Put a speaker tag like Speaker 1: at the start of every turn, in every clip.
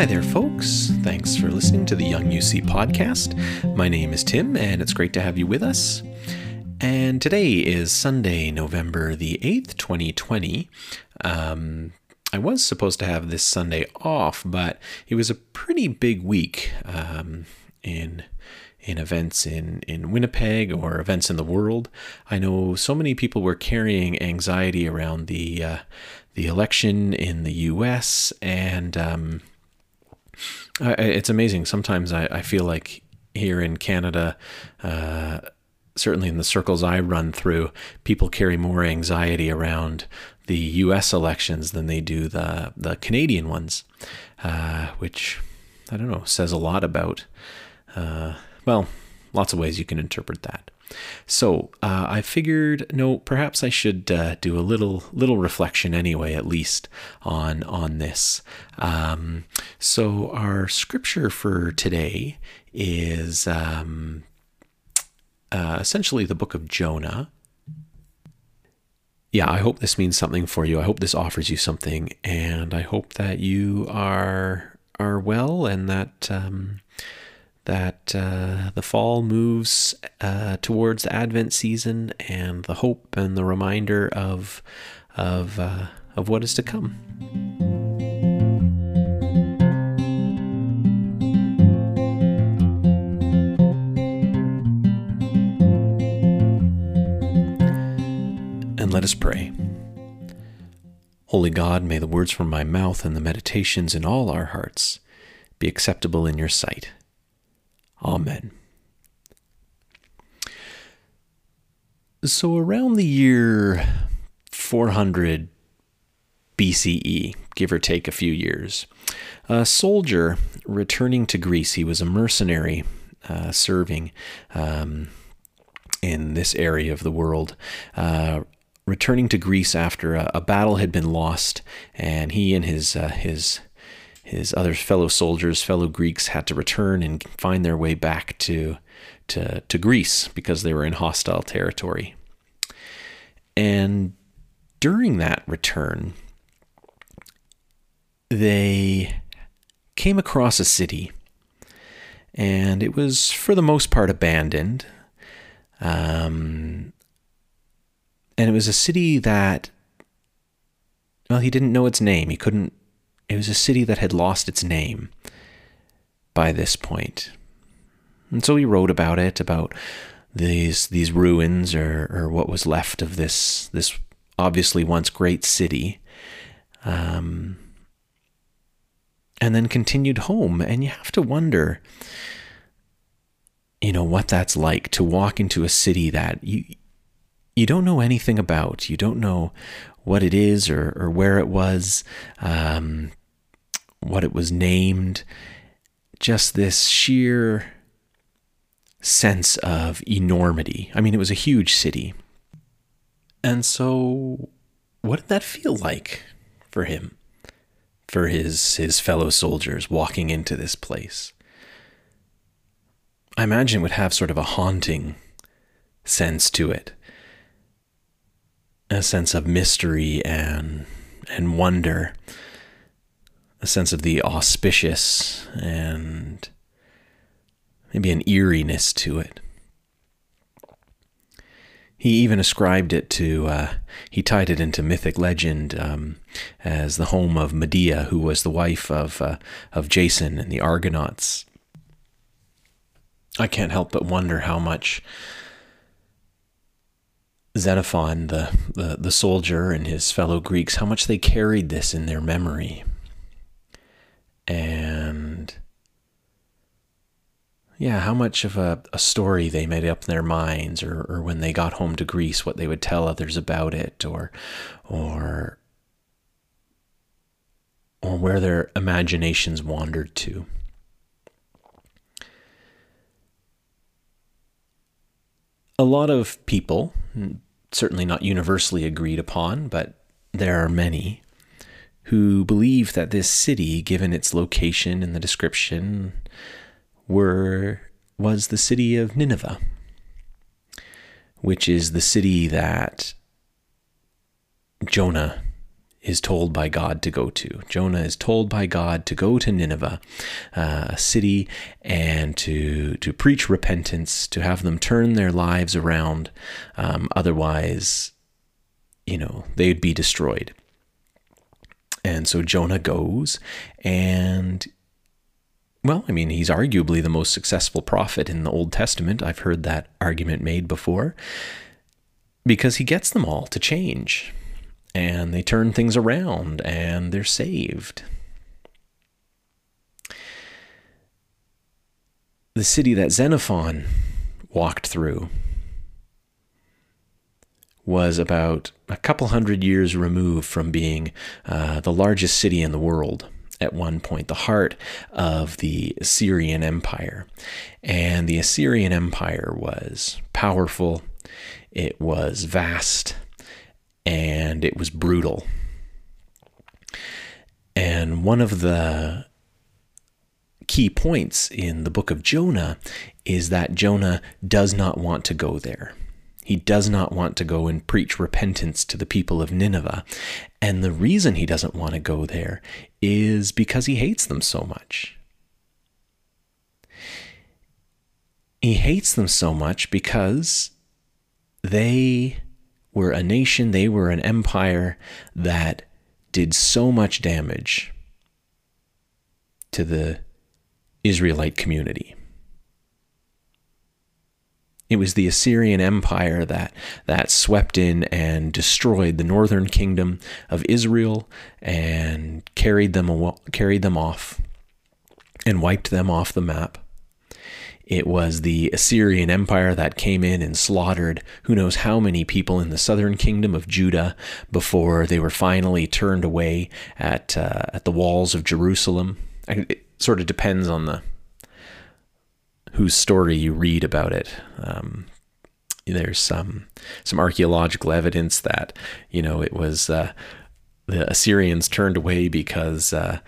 Speaker 1: Hi there, folks. Thanks for listening to the Young UC podcast. My name is Tim, and it's great to have you with us. And today is Sunday, November the 8th, 2020. Um, I was supposed to have this Sunday off, but it was a pretty big week um, in in events in, in Winnipeg or events in the world. I know so many people were carrying anxiety around the uh, the election in the U.S. and um, I, it's amazing. Sometimes I, I, feel like here in Canada. Uh, certainly in the circles I run through, people carry more anxiety around the U.S. elections than they do the the Canadian ones, uh, which I don't know says a lot about. Uh, well, lots of ways you can interpret that. So uh, I figured, no, perhaps I should uh, do a little little reflection anyway, at least on on this. Um, so our scripture for today is um, uh, essentially the book of Jonah. Yeah, I hope this means something for you. I hope this offers you something, and I hope that you are are well and that. Um, that uh, the fall moves uh, towards the Advent season and the hope and the reminder of of uh, of what is to come. And let us pray. Holy God, may the words from my mouth and the meditations in all our hearts be acceptable in your sight Amen. So, around the year 400 BCE, give or take a few years, a soldier returning to Greece, he was a mercenary uh, serving um, in this area of the world. Uh, returning to Greece after a, a, battle had been lost, and he and his uh, his his other fellow soldiers, fellow Greeks, had to return and find their way back to, to, to Greece because they were in hostile territory. And during that return, they came across a city, and it was for the most part abandoned. Um, and it was a city that, well, he didn't know its name. He couldn't it was a city that had lost its name by this point. And so he wrote about it, about these these ruins or, or what was left of this this obviously once great city. Um, and then continued home. And you have to wonder, you know, what that's like to walk into a city that you you don't know anything about. You don't know what it is or, or where it was. Um, what it was named, just this sheer sense of enormity. I mean, it was a huge city. And so, what did that feel like for him, for his, his fellow soldiers walking into this place? I imagine it would have sort of a haunting sense to it, a sense of mystery and, and wonder a sense of the auspicious and maybe an eeriness to it. He even ascribed it to, uh, he tied it into mythic legend um, as the home of Medea, who was the wife of, uh, of Jason and the Argonauts. I can't help but wonder how much Xenophon, the, the, the soldier, and his fellow Greeks, how much they carried this in their memory and yeah, how much of a, a story they made up in their minds, or, or when they got home to Greece, what they would tell others about it, or or or where their imaginations wandered to. A lot of people, mm, certainly not universally agreed upon, but there are many, who believe that this city, given its location in the description, were was the city of Nineveh, which is the city that Jonah is told by God to go to. Jonah is told by God to go to Nineveh, uh, a city, and to to preach repentance, to have them turn their lives around. Um, otherwise, you know, they'd be destroyed. And so Jonah goes, and well, I mean, he's arguably the most successful prophet in the Old Testament. I've heard that argument made before because he gets them all to change and they turn things around and they're saved. The city that Xenophon walked through was about a couple hundred years removed from being uh, the largest city in the world at one point, the heart of the Assyrian Empire. And the Assyrian Empire was powerful, it was vast, and it was brutal. And one of the key points in the book of Jonah is that Jonah does not want to go there. He does not want to go and preach repentance to the people of Nineveh. And the reason he doesn't want to go there is because he hates them so much. He hates them so much because they were a nation, they were an empire that did so much damage to the Israelite community. It was the Assyrian Empire that, that swept in and destroyed the northern kingdom of Israel and carried them, carried them off and wiped them off the map. It was the Assyrian Empire that came in and slaughtered who knows how many people in the southern kingdom of Judah before they were finally turned away at uh, at the walls of Jerusalem. It sort of depends on the whose story you read about it. Um, there's some some archaeological evidence that you know it was uh, the Assyrians turned away because uh,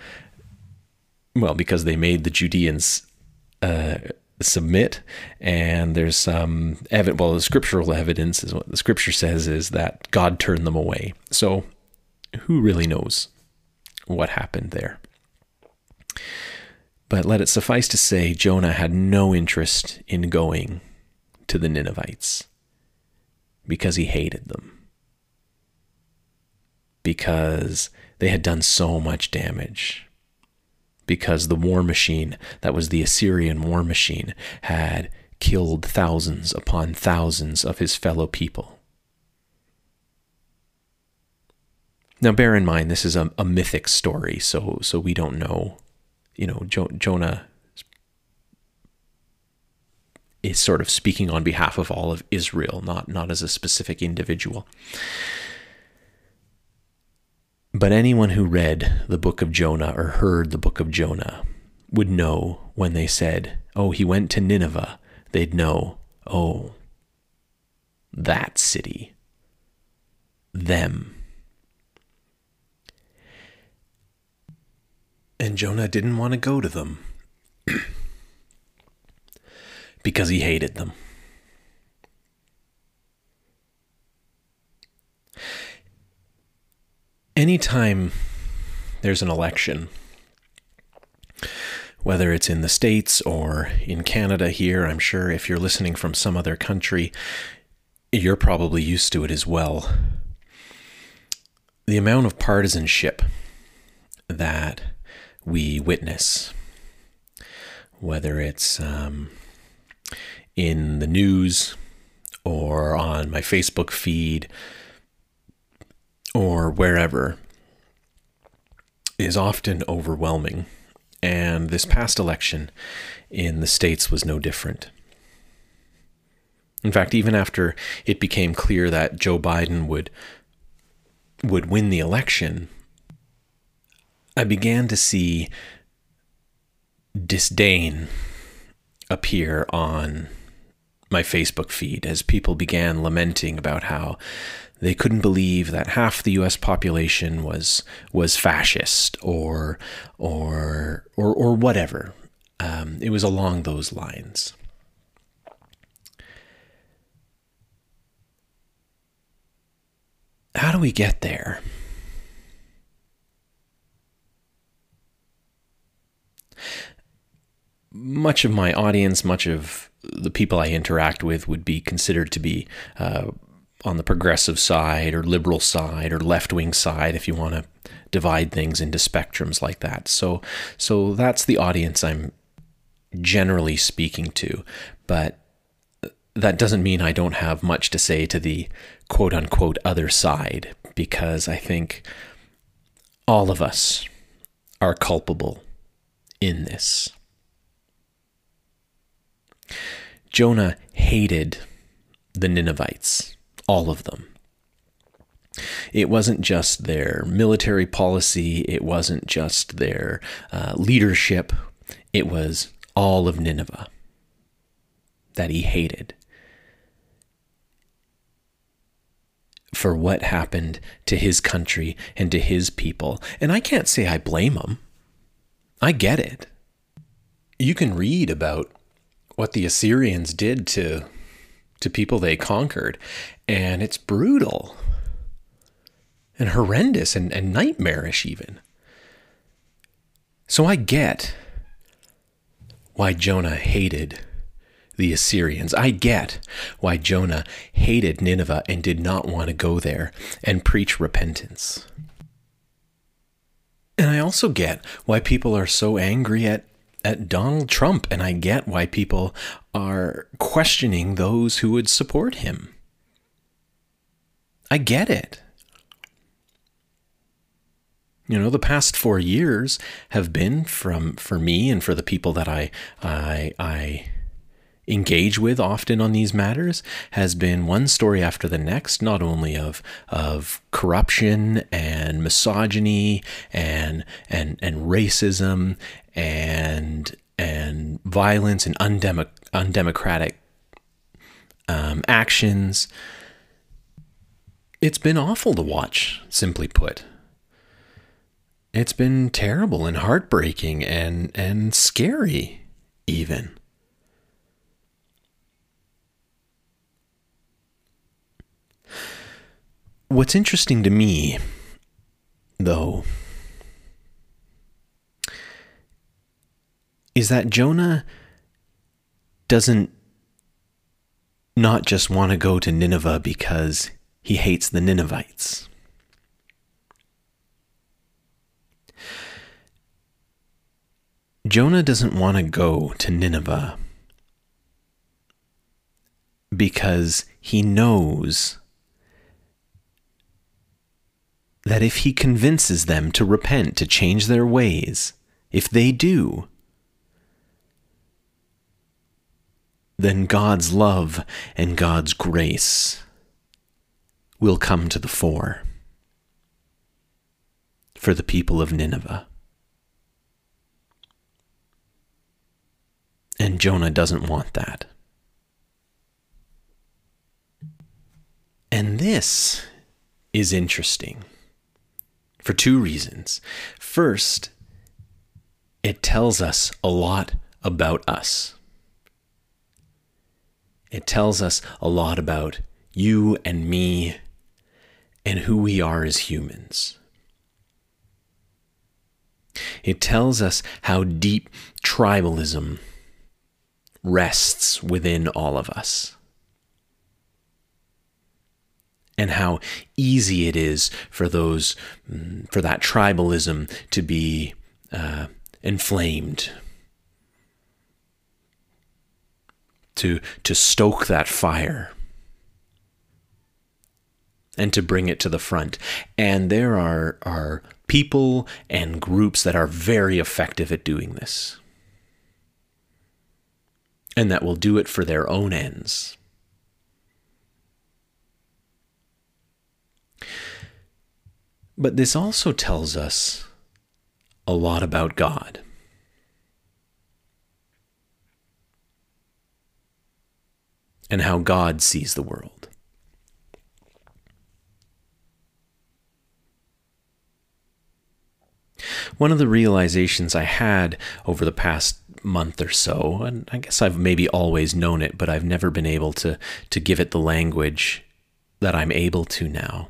Speaker 1: well because they made the Judeans uh, submit. And there's some evidence, well, the scriptural evidence is what the scripture says is that God turned them away. So who really knows what happened there? But let it suffice to say, Jonah had no interest in going to the Ninevites because he hated them. Because they had done so much damage because the war machine that was the Assyrian war machine had killed thousands upon thousands of his fellow people. Now, bear in mind, this is a, a mythic story, so so we don't know. You know, jo- Jonah is sort of speaking on behalf of all of Israel, not not as a specific individual. But anyone who read the book of Jonah or heard the book of Jonah would know when they said, Oh, he went to Nineveh, they'd know, Oh, that city. Them. And Jonah didn't want to go to them because he hated them. anytime there's an election, whether it's in the States or in Canada here, I'm sure if you're listening from some other country, you're probably used to it as well. The amount of partisanship that we witness, whether it's um, in the news or on my Facebook feed, or wherever is often overwhelming. And this past election in the States was no different. In fact, even after it became clear that Joe Biden would would win the election, I began to see disdain appear on my Facebook feed as people began lamenting about how they couldn't believe that half the U.S. population was was fascist or or or or whatever. Um, it was along those lines. How do we get there? Much of my audience, much of the people I interact with would be considered to be uh, on the progressive side or liberal side or left wing side, if you want to divide things into spectrums like that. So, so that's the audience I'm generally speaking to, but that doesn't mean I don't have much to say to the quote unquote other side, because I think all of us are culpable in this. Jonah hated the Ninevites, all of them. It wasn't just their military policy, it wasn't just their uh, leadership, it was all of Nineveh that he hated. For what happened to his country and to his people. And I can't say I blame him. I get it. You can read about what the Assyrians did to to people they conquered, and it's brutal and horrendous and, and nightmarish even. So I get why Jonah hated the Assyrians. I get why Jonah hated Nineveh and did not want to go there and preach repentance. And I also get why people are so angry at at Donald Trump, and I get why people are questioning those who would support him. I get it. You know, the past four years have been from for me and for the people that I I I engage with often on these matters has been one story after the next, not only of of corruption and misogyny and and and racism and and violence and undemo- undemocratic um, actions. It's been awful to watch, simply put. It's been terrible and heartbreaking and and scary, even. What's interesting to me, though, is that Jonah doesn't not just want to go to Nineveh because he hates the Ninevites. Jonah doesn't want to go to Nineveh because he knows that if he convinces them to repent, to change their ways, if they do, then God's love and God's grace will come to the fore for the people of Nineveh. And Jonah doesn't want that. And this is interesting for two reasons. First, it tells us a lot about us. It tells us a lot about you and me and who we are as humans. It tells us how deep tribalism rests within all of us and how easy it is for those mm, for that tribalism to be uh, inflamed. To to stoke that fire. And to bring it to the front. And there are are people and groups that are very effective at doing this. And that will do it for their own ends But this also tells us a lot about God. And how God sees the world. One of the realizations I had over the past month or so, and I guess I've maybe always known it, but I've never been able to, to give it the language that I'm able to now,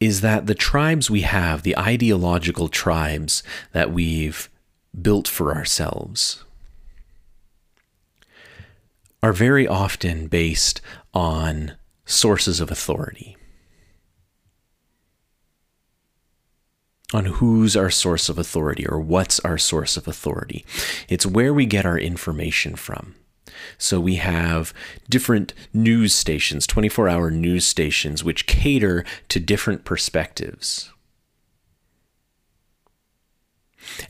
Speaker 1: is that the tribes we have, the ideological tribes that we've built for ourselves are very often based on sources of authority. On who's our source of authority or what's our source of authority. It's where we get our information from. So we have different news stations, 24 hour news stations, which cater to different perspectives.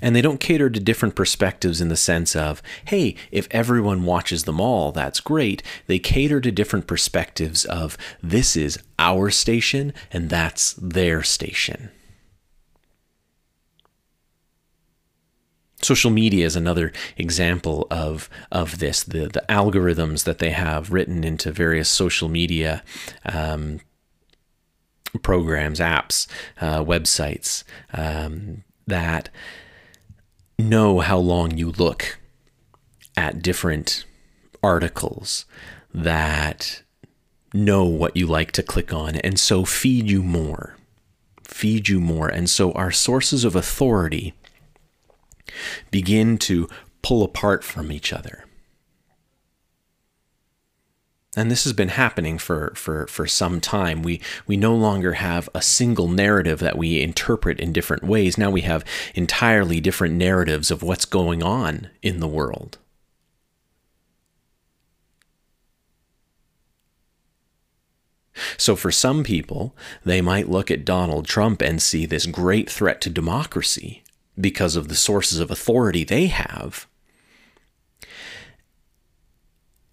Speaker 1: And they don't cater to different perspectives in the sense of, hey, if everyone watches them all, that's great. They cater to different perspectives of, this is our station and that's their station. Social media is another example of, of this. The, the algorithms that they have written into various social media um, programs, apps, uh, websites um, that know how long you look at different articles that know what you like to click on and so feed you more feed you more and so our sources of authority begin to pull apart from each other and this has been happening for, for, for some time. We, we no longer have a single narrative that we interpret in different ways. Now we have entirely different narratives of what's going on in the world. So, for some people, they might look at Donald Trump and see this great threat to democracy because of the sources of authority they have.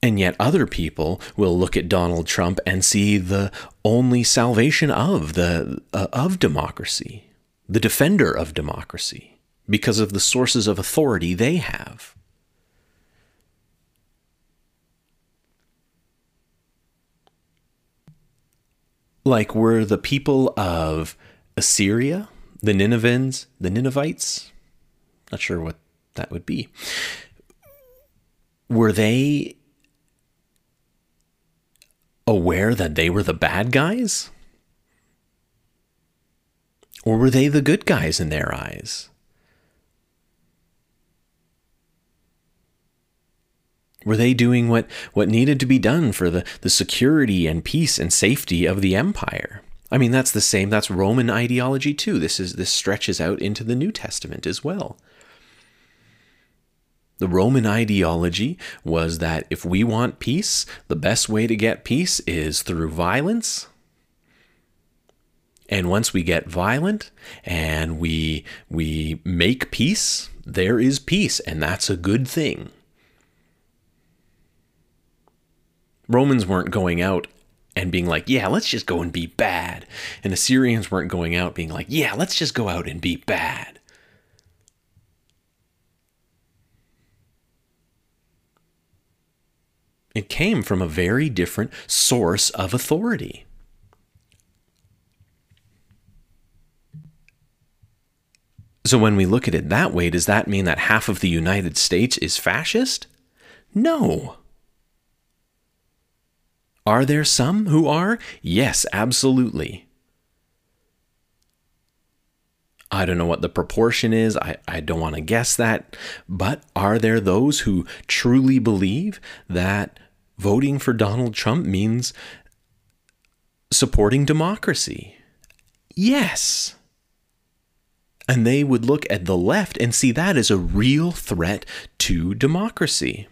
Speaker 1: And yet, other people will look at Donald Trump and see the only salvation of the uh, of democracy, the defender of democracy, because of the sources of authority they have. Like were the people of Assyria, the Ninevians, the Ninevites, not sure what that would be. Were they aware that they were the bad guys? Or were they the good guys in their eyes? Were they doing what, what needed to be done for the, the security and peace and safety of the empire? I mean, that's the same, that's Roman ideology too. This is this stretches out into the New Testament as well. The Roman ideology was that if we want peace, the best way to get peace is through violence. And once we get violent and we we make peace, there is peace and that's a good thing. Romans weren't going out and being like, "Yeah, let's just go and be bad." And Assyrians weren't going out being like, "Yeah, let's just go out and be bad." It came from a very different source of authority. So, when we look at it that way, does that mean that half of the United States is fascist? No. Are there some who are? Yes, absolutely. I don't know what the proportion is. I, I don't want to guess that. But are there those who truly believe that voting for Donald Trump means supporting democracy. Yes. And they would look at the left and see that as a real threat to democracy.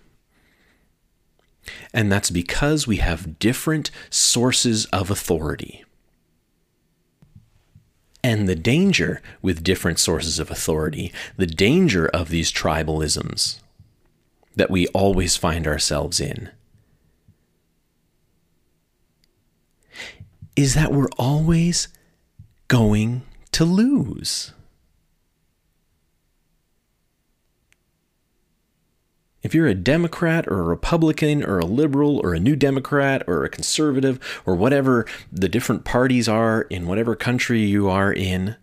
Speaker 1: And that's because we have different sources of authority. And the danger with different sources of authority, the danger of these tribalisms that we always find ourselves in, is that we're always going to lose. If you're a Democrat or a Republican or a liberal or a New Democrat or a conservative or whatever the different parties are in whatever country you are in,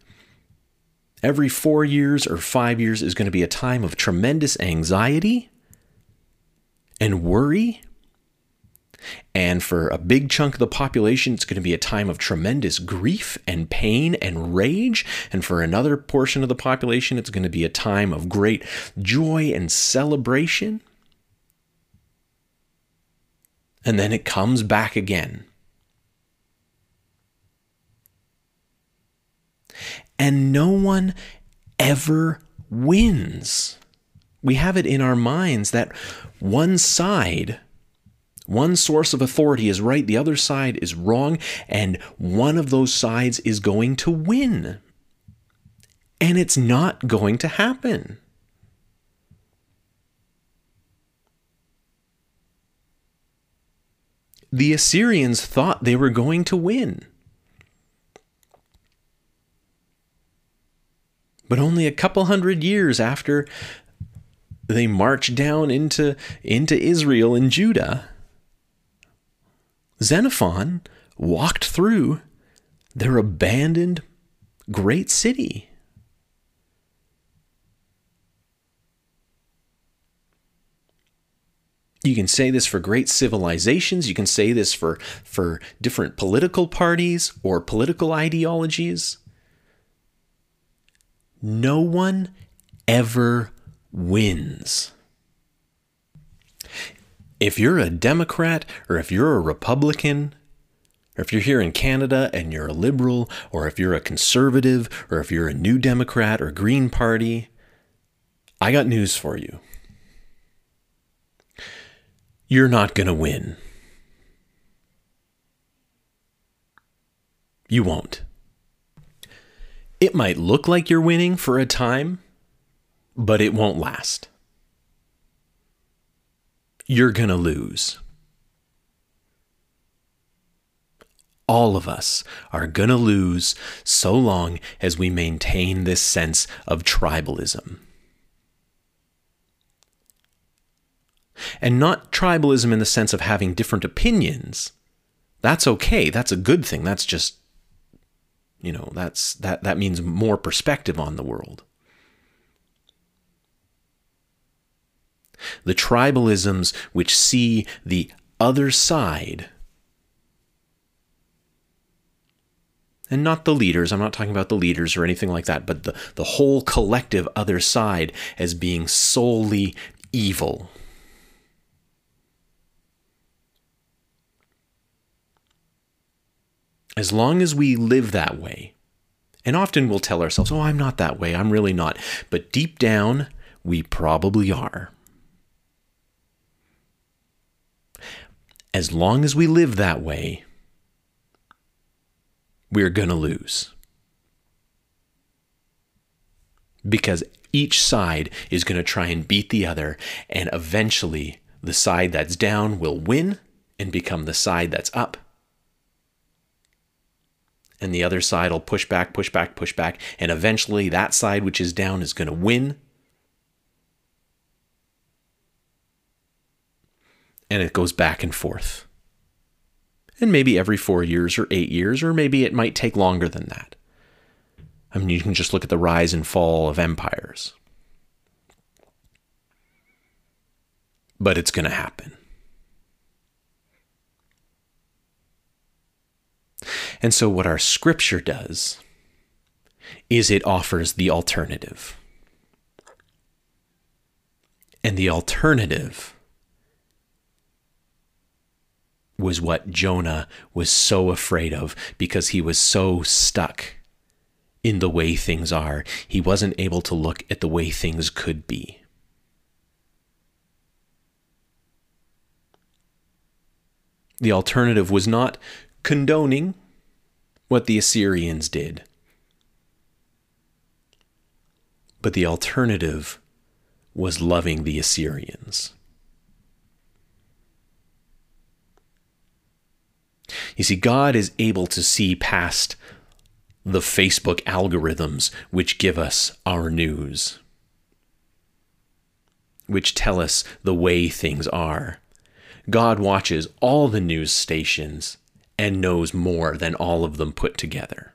Speaker 1: every four years or five years is going to be a time of tremendous anxiety and worry And for a big chunk of the population, it's going to be a time of tremendous grief and pain and rage. And for another portion of the population, it's going to be a time of great joy and celebration. And then it comes back again. And no one ever wins. We have it in our minds that one side one source of authority is right, the other side is wrong, and one of those sides is going to win. And it's not going to happen. The Assyrians thought they were going to win. But only a couple hundred years after they marched down into, into Israel and Judah, Xenophon walked through their abandoned great city. You can say this for great civilizations. You can say this for, for different political parties or political ideologies. No one ever wins if you're a Democrat or if you're a Republican, or if you're here in Canada and you're a liberal, or if you're a conservative, or if you're a new Democrat or Green Party, I got news for you. You're not going to win. You won't. It might look like you're winning for a time, but it won't last you're going to lose. All of us are going to lose so long as we maintain this sense of tribalism. And not tribalism in the sense of having different opinions. That's okay. That's a good thing. That's just you know, that's that that means more perspective on the world. The tribalisms which see the other side, and not the leaders, I'm not talking about the leaders or anything like that, but the, the whole collective other side as being solely evil. As long as we live that way, and often we'll tell ourselves, oh, I'm not that way, I'm really not. But deep down, we probably are. As long as we live that way, we're going to lose. Because each side is going to try and beat the other, and eventually the side that's down will win and become the side that's up. And the other side will push back, push back, push back, and eventually that side which is down is going to win and it goes back and forth. And maybe every four years or eight years, or maybe it might take longer than that. I mean, you can just look at the rise and fall of empires. But it's going to happen. And so, what our scripture does is it offers the alternative. And the alternative was what Jonah was so afraid of because he was so stuck in the way things are. He wasn't able to look at the way things could be. The alternative was not condoning what the Assyrians did, but the alternative was loving the Assyrians. You see, God is able to see past the Facebook algorithms which give us our news, which tell us the way things are. God watches all the news stations and knows more than all of them put together.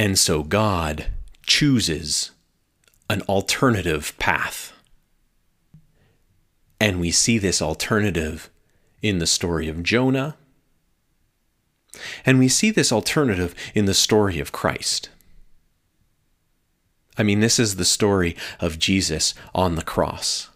Speaker 1: And so God chooses an alternative path. And we see this alternative in the story of Jonah. And we see this alternative in the story of Christ. I mean, this is the story of Jesus on the cross.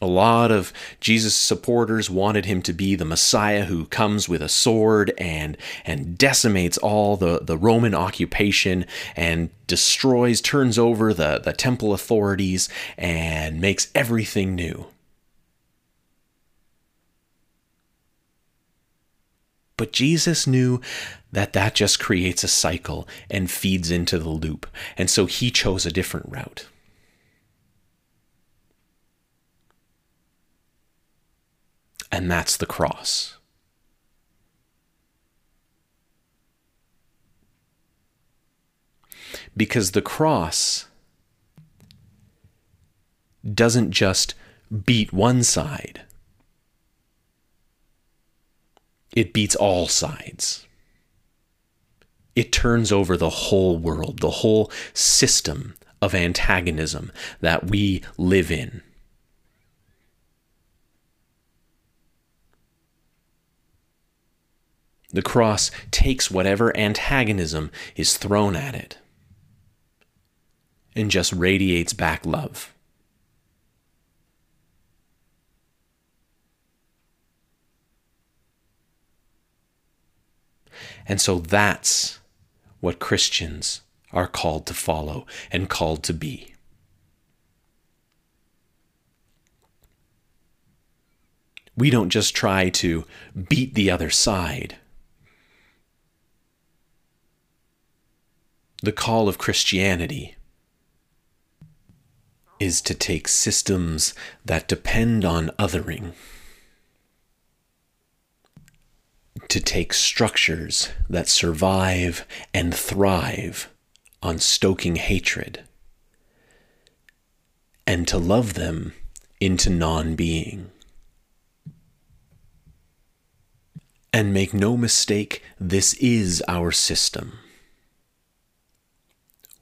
Speaker 1: A lot of Jesus' supporters wanted him to be the Messiah who comes with a sword and, and decimates all the, the Roman occupation and destroys, turns over the, the temple authorities, and makes everything new. But Jesus knew that that just creates a cycle and feeds into the loop. And so he chose a different route. And that's the cross. Because the cross doesn't just beat one side, it beats all sides. It turns over the whole world, the whole system of antagonism that we live in. The cross takes whatever antagonism is thrown at it and just radiates back love. And so that's what Christians are called to follow and called to be. We don't just try to beat the other side. The call of Christianity is to take systems that depend on othering to take structures that survive and thrive on stoking hatred and to love them into non being. And make no mistake, this is our system.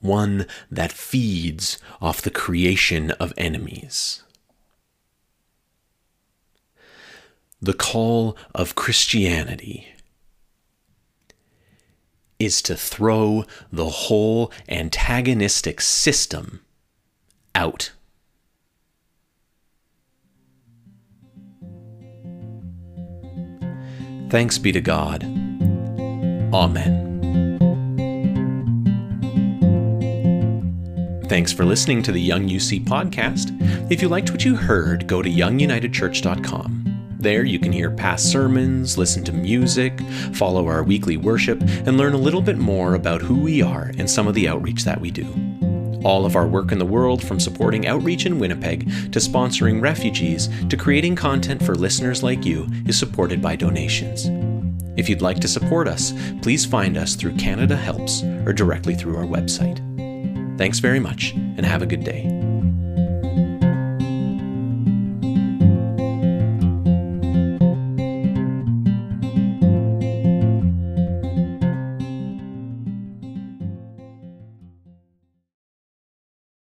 Speaker 1: One that feeds off the creation of enemies. the call of Christianity is to throw the whole antagonistic system out. Thanks be to God. Amen. Thanks for listening to the Young UC podcast. If you liked what you heard, go to youngunitedchurch.com. There, you can hear past sermons, listen to music, follow our weekly worship, and learn a little bit more about who we are and some of the outreach that we do. All of our work in the world, from supporting outreach in Winnipeg to sponsoring refugees to creating content for listeners like you, is supported by donations. If you'd like to support us, please find us through Canada Helps or directly through our website. Thanks very much, and have a good day.